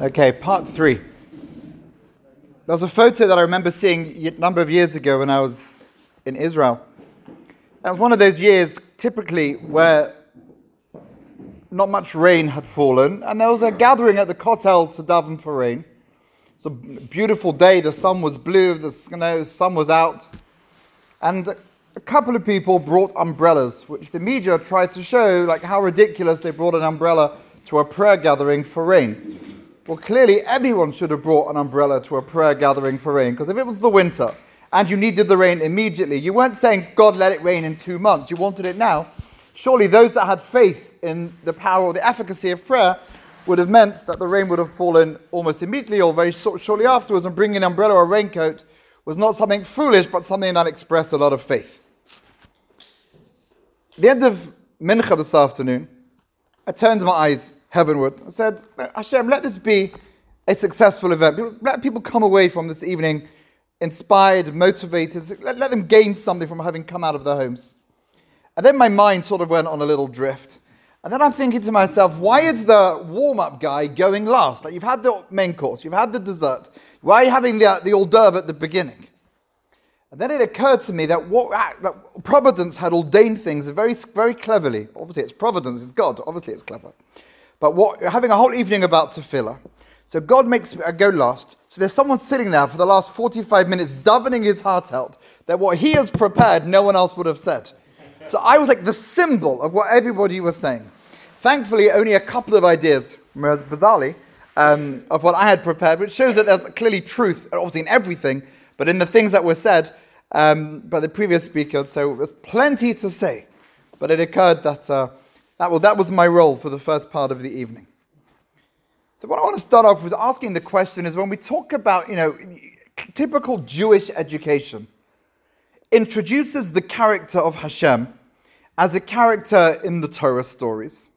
Okay, part three. There's a photo that I remember seeing a number of years ago when I was in Israel. It was one of those years, typically, where not much rain had fallen, and there was a gathering at the Kotel to daven for rain. It's a beautiful day, the sun was blue, the you know, sun was out, and a couple of people brought umbrellas, which the media tried to show like how ridiculous they brought an umbrella to a prayer gathering for rain. Well, clearly everyone should have brought an umbrella to a prayer gathering for rain, because if it was the winter and you needed the rain immediately, you weren't saying, God, let it rain in two months. You wanted it now. Surely those that had faith in the power or the efficacy of prayer would have meant that the rain would have fallen almost immediately or very shortly afterwards, and bringing an umbrella or raincoat was not something foolish, but something that expressed a lot of faith. At the end of Mincha this afternoon, I turned my eyes heavenward. I said, Hashem, let this be a successful event. Let people come away from this evening inspired, motivated. Let, let them gain something from having come out of their homes. And then my mind sort of went on a little drift. And then I'm thinking to myself, why is the warm up guy going last? Like you've had the main course, you've had the dessert. Why are you having the, the hors d'oeuvre at the beginning? And then it occurred to me that, what, ah, that Providence had ordained things very, very cleverly. Obviously, it's Providence, it's God. Obviously, it's clever. But what, having a whole evening about tefillah. So God makes me go last. So there's someone sitting there for the last 45 minutes, davening his heart out, that what he has prepared, no one else would have said. So I was like the symbol of what everybody was saying. Thankfully, only a couple of ideas bizarrely, um, of what I had prepared, which shows that there's clearly truth, obviously in everything, but in the things that were said, um, by the previous speaker, so there's plenty to say. But it occurred that uh, that, well, that was my role for the first part of the evening. So what I want to start off with asking the question is when we talk about, you know, typical Jewish education introduces the character of Hashem as a character in the Torah stories.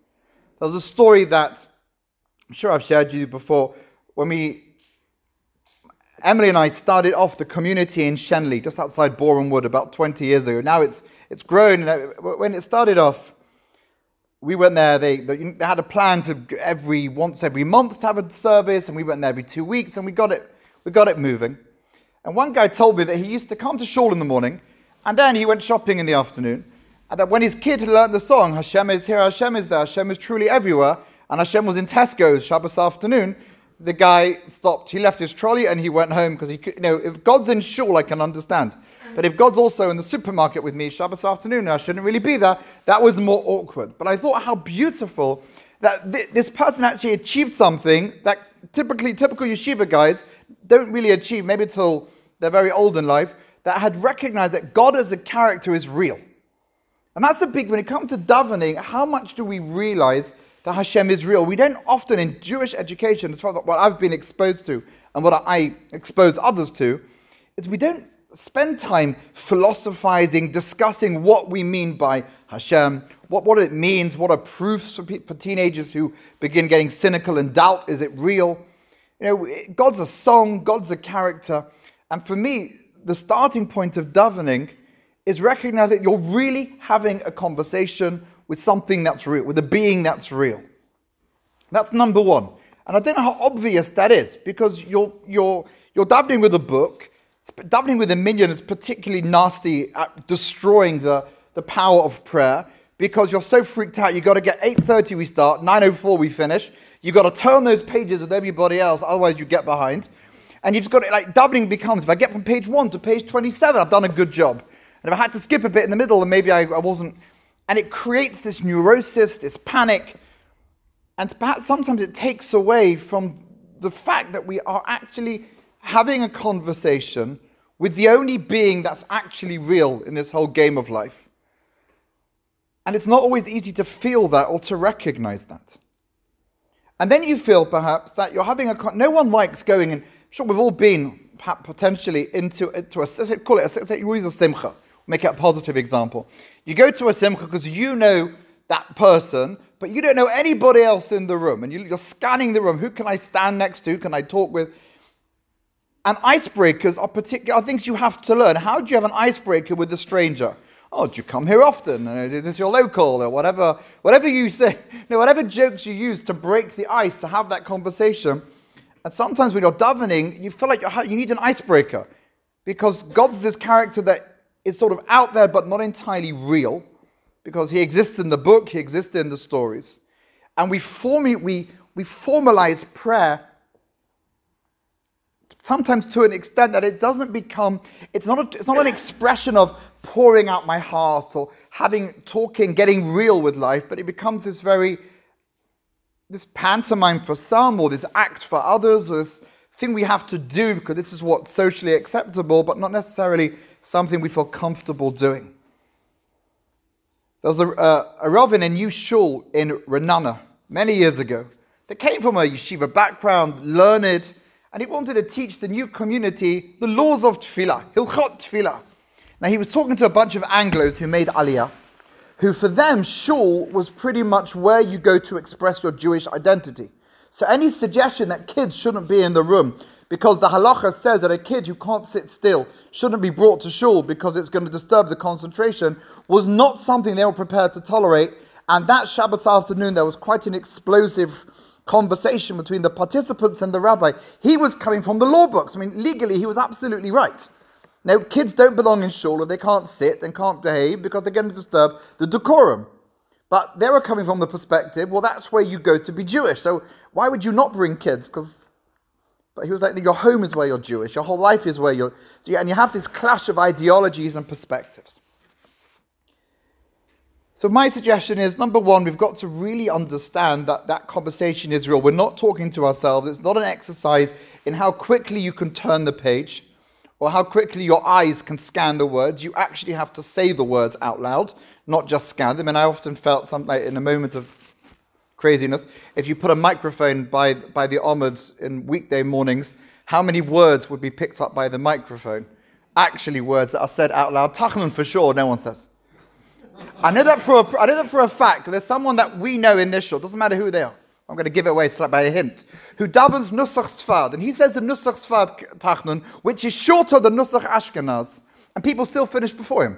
There's a story that I'm sure I've shared you before when we Emily and I started off the community in Shenley, just outside Boreham Wood, about 20 years ago. Now it's, it's grown. Uh, when it started off, we went there. They, they, had a plan to every once every month to have a service, and we went there every two weeks, and we got it, we got it moving. And one guy told me that he used to come to shul in the morning, and then he went shopping in the afternoon, and that when his kid had learned the song, Hashem is here, Hashem is there, Hashem is truly everywhere, and Hashem was in Tesco's Shabbos afternoon, the guy stopped. He left his trolley and he went home because he could, you know, if God's in shul, I can understand. But if God's also in the supermarket with me Shabbos afternoon I shouldn't really be there, that was more awkward. But I thought how beautiful that th- this person actually achieved something that typically typical yeshiva guys don't really achieve, maybe until they're very old in life, that had recognized that God as a character is real. And that's a big, when it comes to davening, how much do we realize that Hashem is real. We don't often in Jewish education, as far as what I've been exposed to and what I expose others to, is we don't spend time philosophizing, discussing what we mean by Hashem, what, what it means, what are proofs for, for teenagers who begin getting cynical and doubt, is it real? You know, God's a song, God's a character. And for me, the starting point of davening is recognize that you're really having a conversation with something that's real, with a being that's real. That's number one. And I don't know how obvious that is because you're, you're, you're davening with a book. Davening with a minyan is particularly nasty at destroying the, the power of prayer because you're so freaked out. You've got to get 8.30 we start, 9.04 we finish. You've got to turn those pages with everybody else, otherwise you get behind. And you've just got to, like, doubling becomes, if I get from page 1 to page 27, I've done a good job. And if I had to skip a bit in the middle, then maybe I, I wasn't and it creates this neurosis, this panic. And perhaps sometimes it takes away from the fact that we are actually having a conversation with the only being that's actually real in this whole game of life. And it's not always easy to feel that or to recognize that. And then you feel perhaps that you're having a. Con- no one likes going, and I'm sure we've all been potentially into, into a. Call it a. Use a simcha make it a positive example. You go to a simcha because you know that person, but you don't know anybody else in the room, and you, are scanning the room. Who can I stand next to? Who can I talk with? And icebreakers are particular things you have to learn. How do you have an icebreaker with a stranger? Oh, do you come here often? Uh, is this your local or whatever? Whatever you say, know, whatever jokes you use to break the ice to have that conversation, And sometimes when you're davening, you feel like you need an icebreaker because God's this character that is sort of out there but not entirely real because he exists in the book, he exists in the stories. And we, form, we, we formalize prayer sometimes to an extent that it doesn't become, it's not, a, it's not an expression of pouring out my heart or having, talking, getting real with life, but it becomes this very, this pantomime for some or this act for others, this thing we have to do because this is what's socially acceptable, but not necessarily something we feel comfortable doing. There was a, uh, a in new shul in Ra'anana many years ago that came from a yeshiva background, learned, and he wanted to teach the new community the laws of tefillah, hilchot tefillah. Now he was talking to a bunch of Anglos who made aliyah, who for them shul was pretty much where you go to express your Jewish identity. So any suggestion that kids shouldn't be in the room because the halacha says that a kid who can't sit still shouldn't be brought to shul because it's going to disturb the concentration was not something they were prepared to tolerate. And that Shabbos afternoon, there was quite an explosive conversation between the participants and the rabbi. He was coming from the law books. I mean, legally, he was absolutely right. Now, kids don't belong in shul, or they can't sit and can't behave because they're going to disturb the decorum. But they were coming from the perspective, well, that's where you go to be Jewish. So why would you not bring kids? Because but he was like, your home is where you're Jewish, your whole life is where you're. And you have this clash of ideologies and perspectives. So, my suggestion is number one, we've got to really understand that that conversation is real. We're not talking to ourselves. It's not an exercise in how quickly you can turn the page or how quickly your eyes can scan the words. You actually have to say the words out loud, not just scan them. And I often felt something like in a moment of craziness. If you put a microphone by, by the Omids in weekday mornings, how many words would be picked up by the microphone? Actually, words that are said out loud. Tachnun for sure, no one says. I know that for a, I know that for a fact. There's someone that we know in this shul. Doesn't matter who they are. I'm going to give it away by a hint. Who davens Nusach Sfad, and he says the Nusach Sfad Tachnun, which is shorter than Nusach Ashkenaz, and people still finish before him.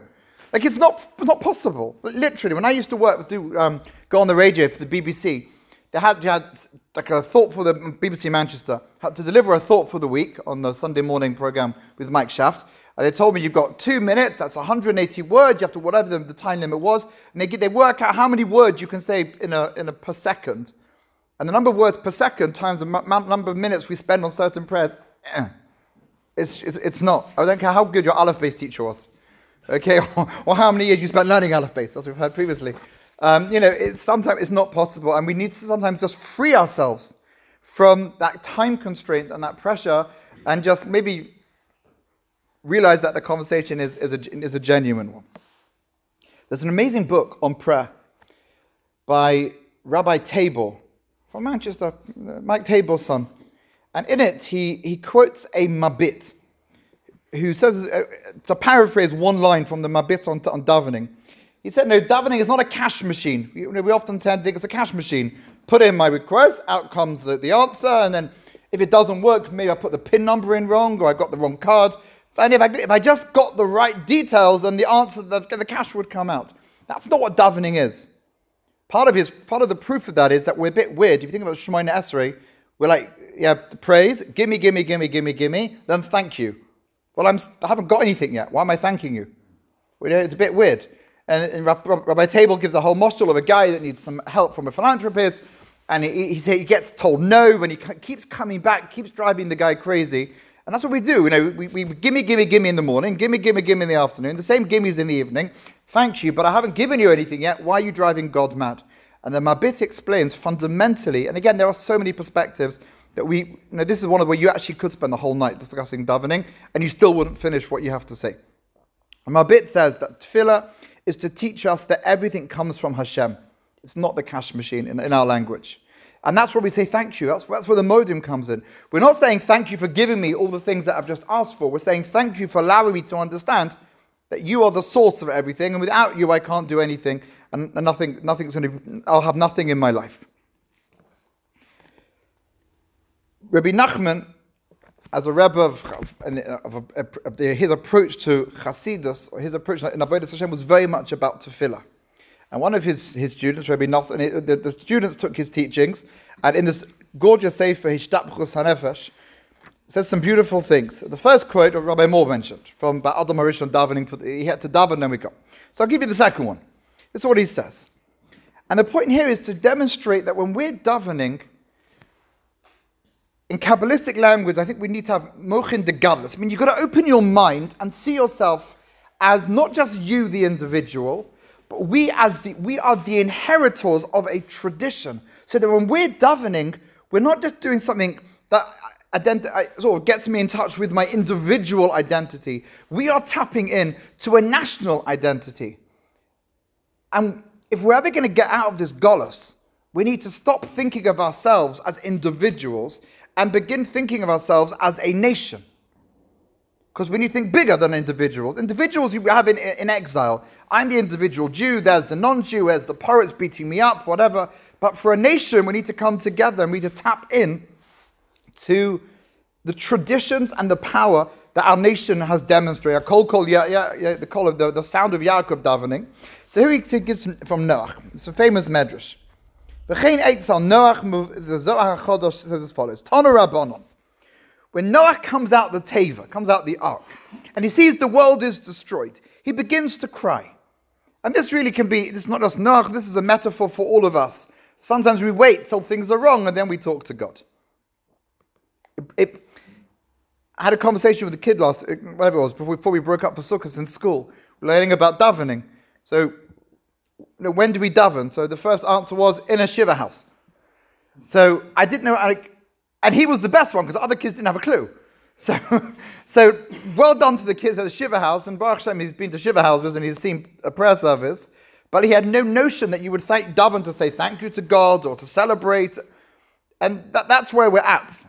Like it's not, not possible. Literally, when I used to work, do um, go on the radio for the BBC, they had, they had like a thought for the BBC Manchester, had to deliver a thought for the week on the Sunday morning program with Mike Shaft. And they told me you've got two minutes, that's 180 words, you have to, whatever the, the time limit was. And they, they work out how many words you can say in a, in a per second. And the number of words per second times the number of minutes we spend on certain prayers, eh, it's, it's, it's not. I don't care how good your Aleph Beis teacher was okay, or, how many years you spent learning Aleph Beis, as we've heard previously. Um, you know, it's, sometimes it's not possible, and we need to sometimes just free ourselves from that time constraint and that pressure, and just maybe realize that the conversation is, is, a, is a genuine one. There's an amazing book on prayer by Rabbi Tabor from Manchester, Mike Tabor's son. And in it, he, he quotes a Mabit who says, uh, to paraphrase one line from the Mabit on, on davening, he said, no, davening is not a cash machine. We, we often tend to think it's a cash machine. Put in my request, out comes the, the answer, and then if it doesn't work, maybe I put the PIN number in wrong or I got the wrong card. And if I, if I just got the right details, then the answer, the, the cash would come out. That's not what davening is. Part of, his, part of the proof of that is that we're a bit weird. If you think about Shemoneh Esrei, we're like, yeah, praise, gimme, gimme, gimme, gimme, gimme, then thank you. Well, I'm, I haven't got anything yet. Why am I thanking you? Well, it's a bit weird. And, and Rabbi Tabor gives a whole module of a guy that needs some help from a philanthropist, and he, he, he gets told no, and he keeps coming back, keeps driving the guy crazy. And that's what we do. You know, we, we gimme, gimme, gimme in the morning, gimme, gimme, gimme in the afternoon, the same gimmes in the evening. Thank you, but I haven't given you anything yet. Why are you driving God mad? And the Mabit explains fundamentally, and again, there are so many perspectives that we, you know, this is one of where you actually could spend the whole night discussing davening and you still wouldn't finish what you have to say. And says that tefillah is to teach us that everything comes from Hashem. It's not the cash machine in, in our language. And that's where we say thank you. That's, that's where the modim comes in. We're not saying thank you for giving me all the things that I've just asked for. We're saying thank you for allowing me to understand that you are the source of everything, and without you, I can't do anything, and, and nothing, nothing's going to. I'll have nothing in my life. Rabbi Nachman, as a Rebbe of, of, of, of, his approach to Chasidus, or his approach in Avodah Hashem was very much about tefillah. And one of his, his students, Rabbi Nachman, the, the students took his teachings, and in this gorgeous Sefer, Hishtapchus Hanefesh, says some beautiful things. The first quote of Rabbi Moore mentioned from Adam Harishon davening, for the, he had to daven, then we go. So I'll give you the second one. This is what he says. And the point here is to demonstrate that when we're davening, in Kabbalistic language, I think we need to have mochin de gadlus. I mean, you've got to open your mind and see yourself as not just you, the individual, but we as the we are the inheritors of a tradition. So that when we're davening, we're not just doing something that identi- uh, sort of gets me in touch with my individual identity. We are tapping in to a national identity. And if we're ever going to get out of this golus, we need to stop thinking of ourselves as individuals and begin thinking of ourselves as a nation. Because when you think bigger than individuals, individuals you have in, in exile, I'm the individual Jew, there's the non Jew, there's the pirates beating me up, whatever. But for a nation, we need to come together and we need to tap in to the traditions and the power that our nation has demonstrated. Call, call, yeah, yeah, yeah, the call of the, the sound of Yaakov davening. So here he gives from Noach. It's a famous medrash. Noach, the Zohar HaChodosh says as follows. Tana Rabbanon. When Noah comes out the Teva, comes out the ark, and he sees the world is destroyed, he begins to cry. And this really can be, this is not just Noach, this is a metaphor for all of us. Sometimes we wait till things are wrong and then we talk to God. It, it, I had a conversation with a kid last, whatever it was, before we, we broke up for Sukkot in school, learning about davening. So know, when do we daven? So the first answer was in a shiva house. So I didn't know, and he was the best one because other kids didn't have a clue. So, so well done to the kids at the shiva house. And Baruch Hashem, he's been to shiva houses and he's seen a prayer service, but he had no notion that you would thank daven to say thank you to God or to celebrate, and that, that's where we're at.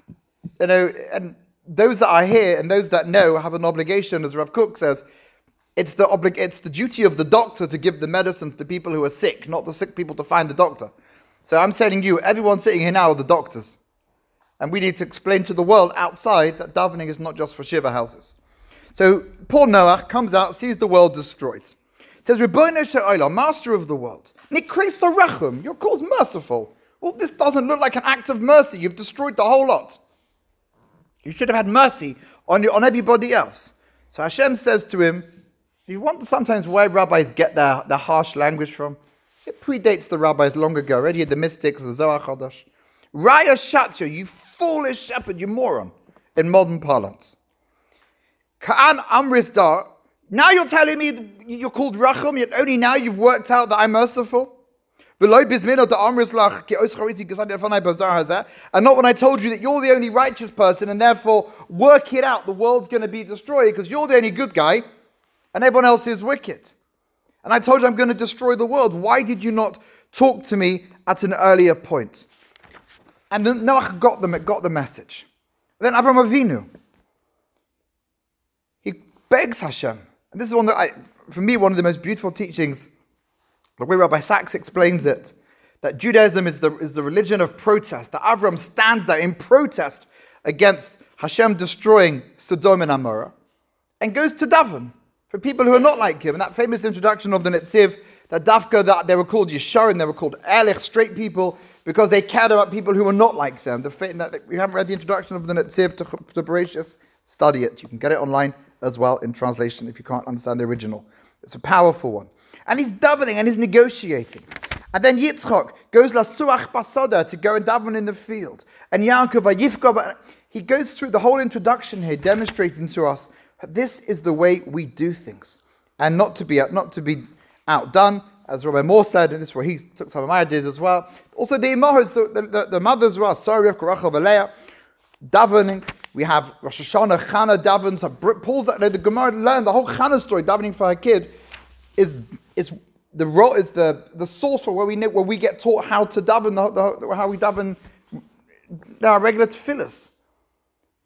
You know, and those that are here and those that know have an obligation, as Rav Kook says, it's the, oblig- it's the duty of the doctor to give the medicine to the people who are sick, not the sick people to find the doctor. So I'm telling you, everyone sitting here now are the doctors. And we need to explain to the world outside that davening is not just for Shiva houses. So poor Noah comes out, sees the world destroyed. It says, Ribbono Shel Olam, master of the world. Nikresa Rachum, you're called merciful. Well, this doesn't look like an act of mercy. You've destroyed the whole lot. You should have had mercy on, you, on everybody else. So Hashem says to him, you wonder sometimes why rabbis get their, their harsh language from? It predates the rabbis long ago, already the mystics, the Zohar Chodosh. Raya Shatya, you foolish shepherd, you moron, in modern parlance. Ka'an Amris Dar, now you're telling me you're called Rachum, yet only now you've worked out that I'm merciful? And not when I told you that you're the only righteous person and therefore work it out, the world's going to be destroyed because you're the only good guy and everyone else is wicked. And I told you I'm going to destroy the world. Why did you not talk to me at an earlier point? And then Noach got the, got the message. then Avram Avinu, he begs Hashem. And this is one that, I, for me, one of the most beautiful teachings, the way Rabbi Sacks explains it, that Judaism is the, is the religion of protest, that Avram stands there in protest against Hashem destroying Sodom and Amorah, and goes to Daven for people who are not like him. And that famous introduction of the Netziv, that Dafka, that they were called Yeshar and they were called Ehrlich, straight people, because they cared about people who were not like them. The fact that we haven't read the introduction of the Netziv to, Bereshis, study it. You can get it online as well in translation if you can't understand the original. It's a powerful one. And he's davening and he's negotiating. And then Yitzchak goes la suach basoda to go and daven in the field. And Yaakov Yifkov, uh, he goes through the whole introduction here, demonstrating to us this is the way we do things, and not to be not to be outdone, as Rabbi Moore said, and this is where he took some of my ideas as well. Also, the imahas, the, the, the, mothers well. Sorry, Rachel Balea, davening. We have Rosh Hashanah, Chana davens. Paul's that the Gemara learned the whole Chana story, davening for her kid, is is the is the the source for where we where we get taught how to daven, the, the, how we daven our regular tefillahs.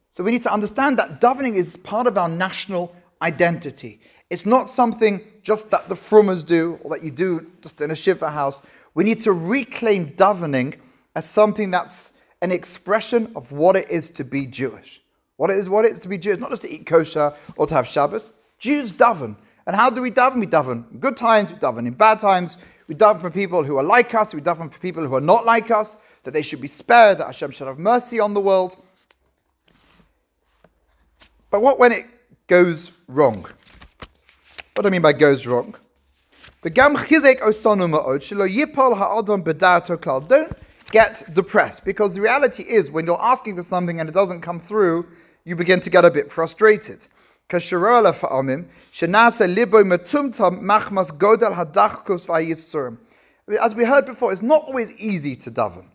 So we need to understand that davening is part of our national identity. It's not something just that the frummers do or that you do just in a shiva house. We need to reclaim davening as something that's an expression of what it is to be Jewish. What it is, what it is to be Jewish, not just to eat kosher or to have Shabbos. Jews daven. And how do we daven? We daven in good times, we daven in bad times, we daven for people who are like us, we daven for people who are not like us. that they should be spared, that Hashem should have mercy on the world. But what when it goes wrong? What do I mean by goes wrong? Don't get depressed because the reality is when you're asking for something and it doesn't come through, you begin to get a bit frustrated. As we heard before, it's not always easy to daven.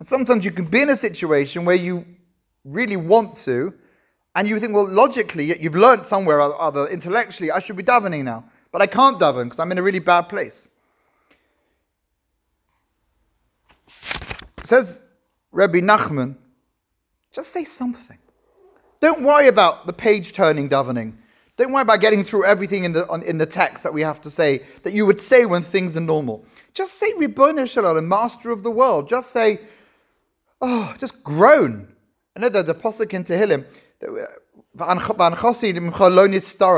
And sometimes you can be in a situation where you really want to, and you think, well, logically, you've learned somewhere or other, intellectually, I should be davening now. But I can't daven because I'm in a really bad place. Says Rabbi Nachman, just say something. Don't worry about the page turning davening. Don't worry about getting through everything in the, on, in the text that we have to say, that you would say when things are normal. Just say Ribbono Shel Olam, master of the world. Just say, oh, just groan. I know there's a posuk in Tehillim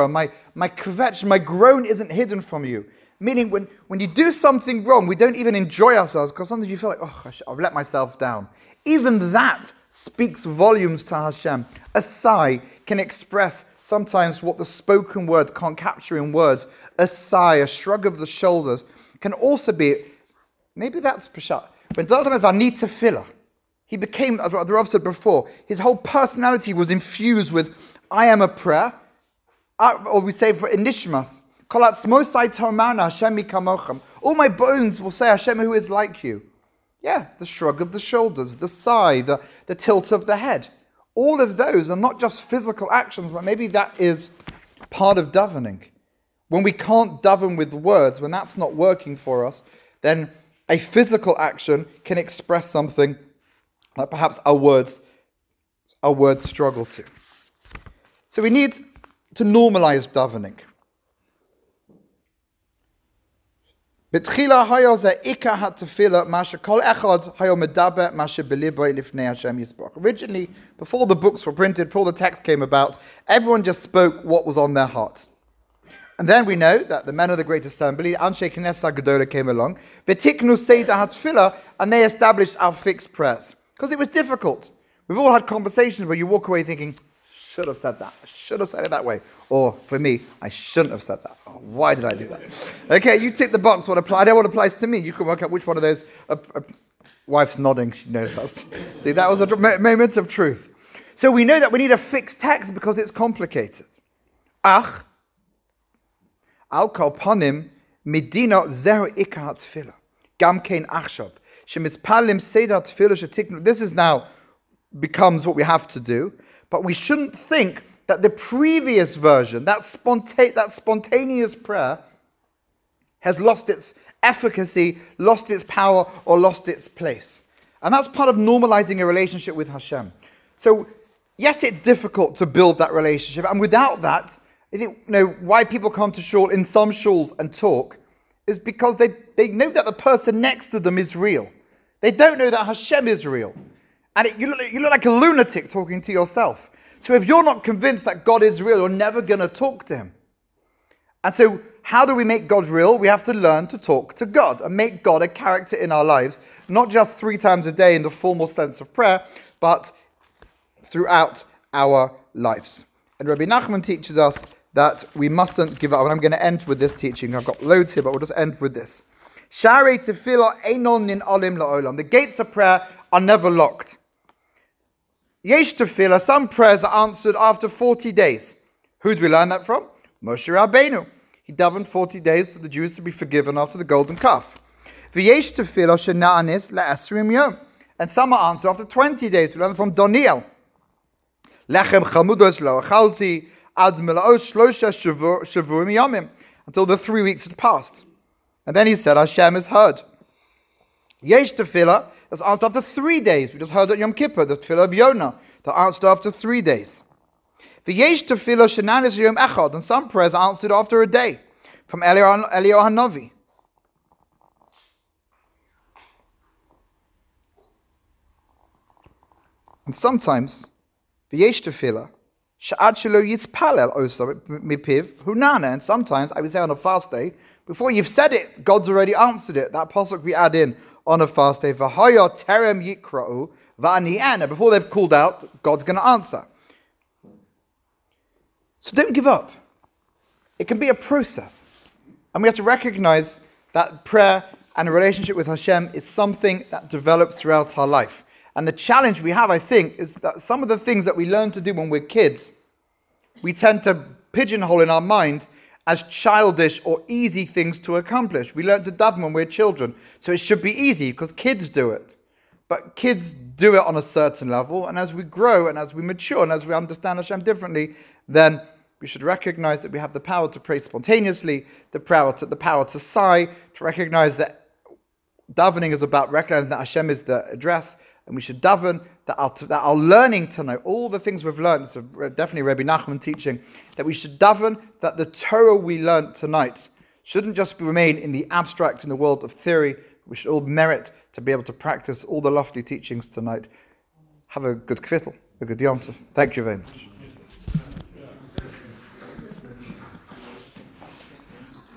my, my kvetch, my groan isn't hidden from you. Meaning, when, when you do something wrong, we don't even enjoy ourselves because sometimes you feel like, oh, I've let myself down. Even that speaks volumes to Hashem. A sigh can express sometimes what the spoken word can't capture in words. A sigh, a shrug of the shoulders can also be, maybe that's Peshat. When Dalton is Anita filler, he became, as the Rav said before, his whole personality was infused with, I am a prayer, uh, or we say for Inishmas, all my bones will say Hashem who is like you. Yeah, the shrug of the shoulders, the sigh, the, the tilt of the head. All of those are not just physical actions, but maybe that is part of davening. When we can't daven with words, when that's not working for us, then a physical action can express something that perhaps our words, our words struggle to. So we need to normalize davening. בתחילה היה זה עיקר התפילה, מה שכל אחד היה מדבר, מה שבליבו לפני השם יסבוך. Originally, before the books were printed, before the text came about, everyone just spoke what was on their heart. And then we know that the men of the Great Assembly, Anshe Knesset Gedola came along, V'tiknu Seder HaTfilah, and they established our fixed prayers. Because it was difficult. We've all had conversations where you walk away thinking, should have said that. I should have said it that way. Or for me, I shouldn't have said that. Oh, why did I do that? Okay, you tick the box what applies. What applies to me. You can work out which one of those. Uh, uh, wife's nodding. She knows that. See, that was a moment of truth. So we know that we need a fixed text because it's complicated. Ach, al kol panim medina zero ikat fila. Gam kein achshab. This is now becomes what we have to do, but we shouldn't think that the previous version, that, sponta- that spontaneous prayer, has lost its efficacy, lost its power, or lost its place. And that's part of normalizing a relationship with Hashem. So, yes, it's difficult to build that relationship, and without that, I think you know why people come to shul in some shuls and talk is because they, they know that the person next to them is real. They don't know that Hashem is real. And it, you, look, you look like a lunatic talking to yourself. So if you're not convinced that God is real, you're never going to talk to Him. And so, how do we make God real? We have to learn to talk to God and make God a character in our lives, not just three times a day in the formal sense of prayer, but throughout our lives. And Rabbi Nachman teaches us that we mustn't give up. And I'm going to end with this teaching. I've got loads here, but we'll just end with this. Shari tefillah einon nin olim la'olam. The gates of prayer are never locked. Yesh tefillah, some prayers are answered after 40 days. Who do we learn that from? Moshe Rabbeinu. He davened 40 days for the Jews to be forgiven after the golden calf. V'yesh tefillah shena'anis la'asrim yom. And some are answered after 20 days. We learn from Daniel. Lechem chamudos lo achalti ad mela'os shlosha shavurim yomim. Until the three weeks had passed. And then he said, Hashem is heard. Yesh tefillah that's answered after three days. We just heard at Yom Kippur, the tefillah of Yonah, that answered after three days. The V'yesh tefillah shenanis yom echad, and some prayers answered after a day, from Eliyahu Hanavi. And sometimes, v'yesh tefillah, sha'ad shelo yitzpalel oh, osa mipiv hunana, and sometimes, I would say on a fast day, before you've said it, God's already answered it. That pasuk we add in on a fast day. V'hoya terem yikra'u va'ani'ana. Before they've called out, God's going to answer. So don't give up. It can be a process. And we have to recognize that prayer and a relationship with Hashem is something that develops throughout our life. And the challenge we have, I think, is that some of the things that we learn to do when we're kids, we tend to pigeonhole in our mind as childish or easy things to accomplish. We learn to daven when we're children, so it should be easy because kids do it. But kids do it on a certain level, and as we grow and as we mature and as we understand Hashem differently, then we should recognize that we have the power to pray spontaneously, the power to, the power to sigh, to recognize that davening is about recognizing that Hashem is the address, and we should daven that our, that our learning tonight, all the things we've learned, so definitely Rabbi Nachman teaching, that we should daven that the Torah we learned tonight shouldn't just remain in the abstract in the world of theory. We should all merit to be able to practice all the lofty teachings tonight. Have a good kvittel, a good yom Thank you very much.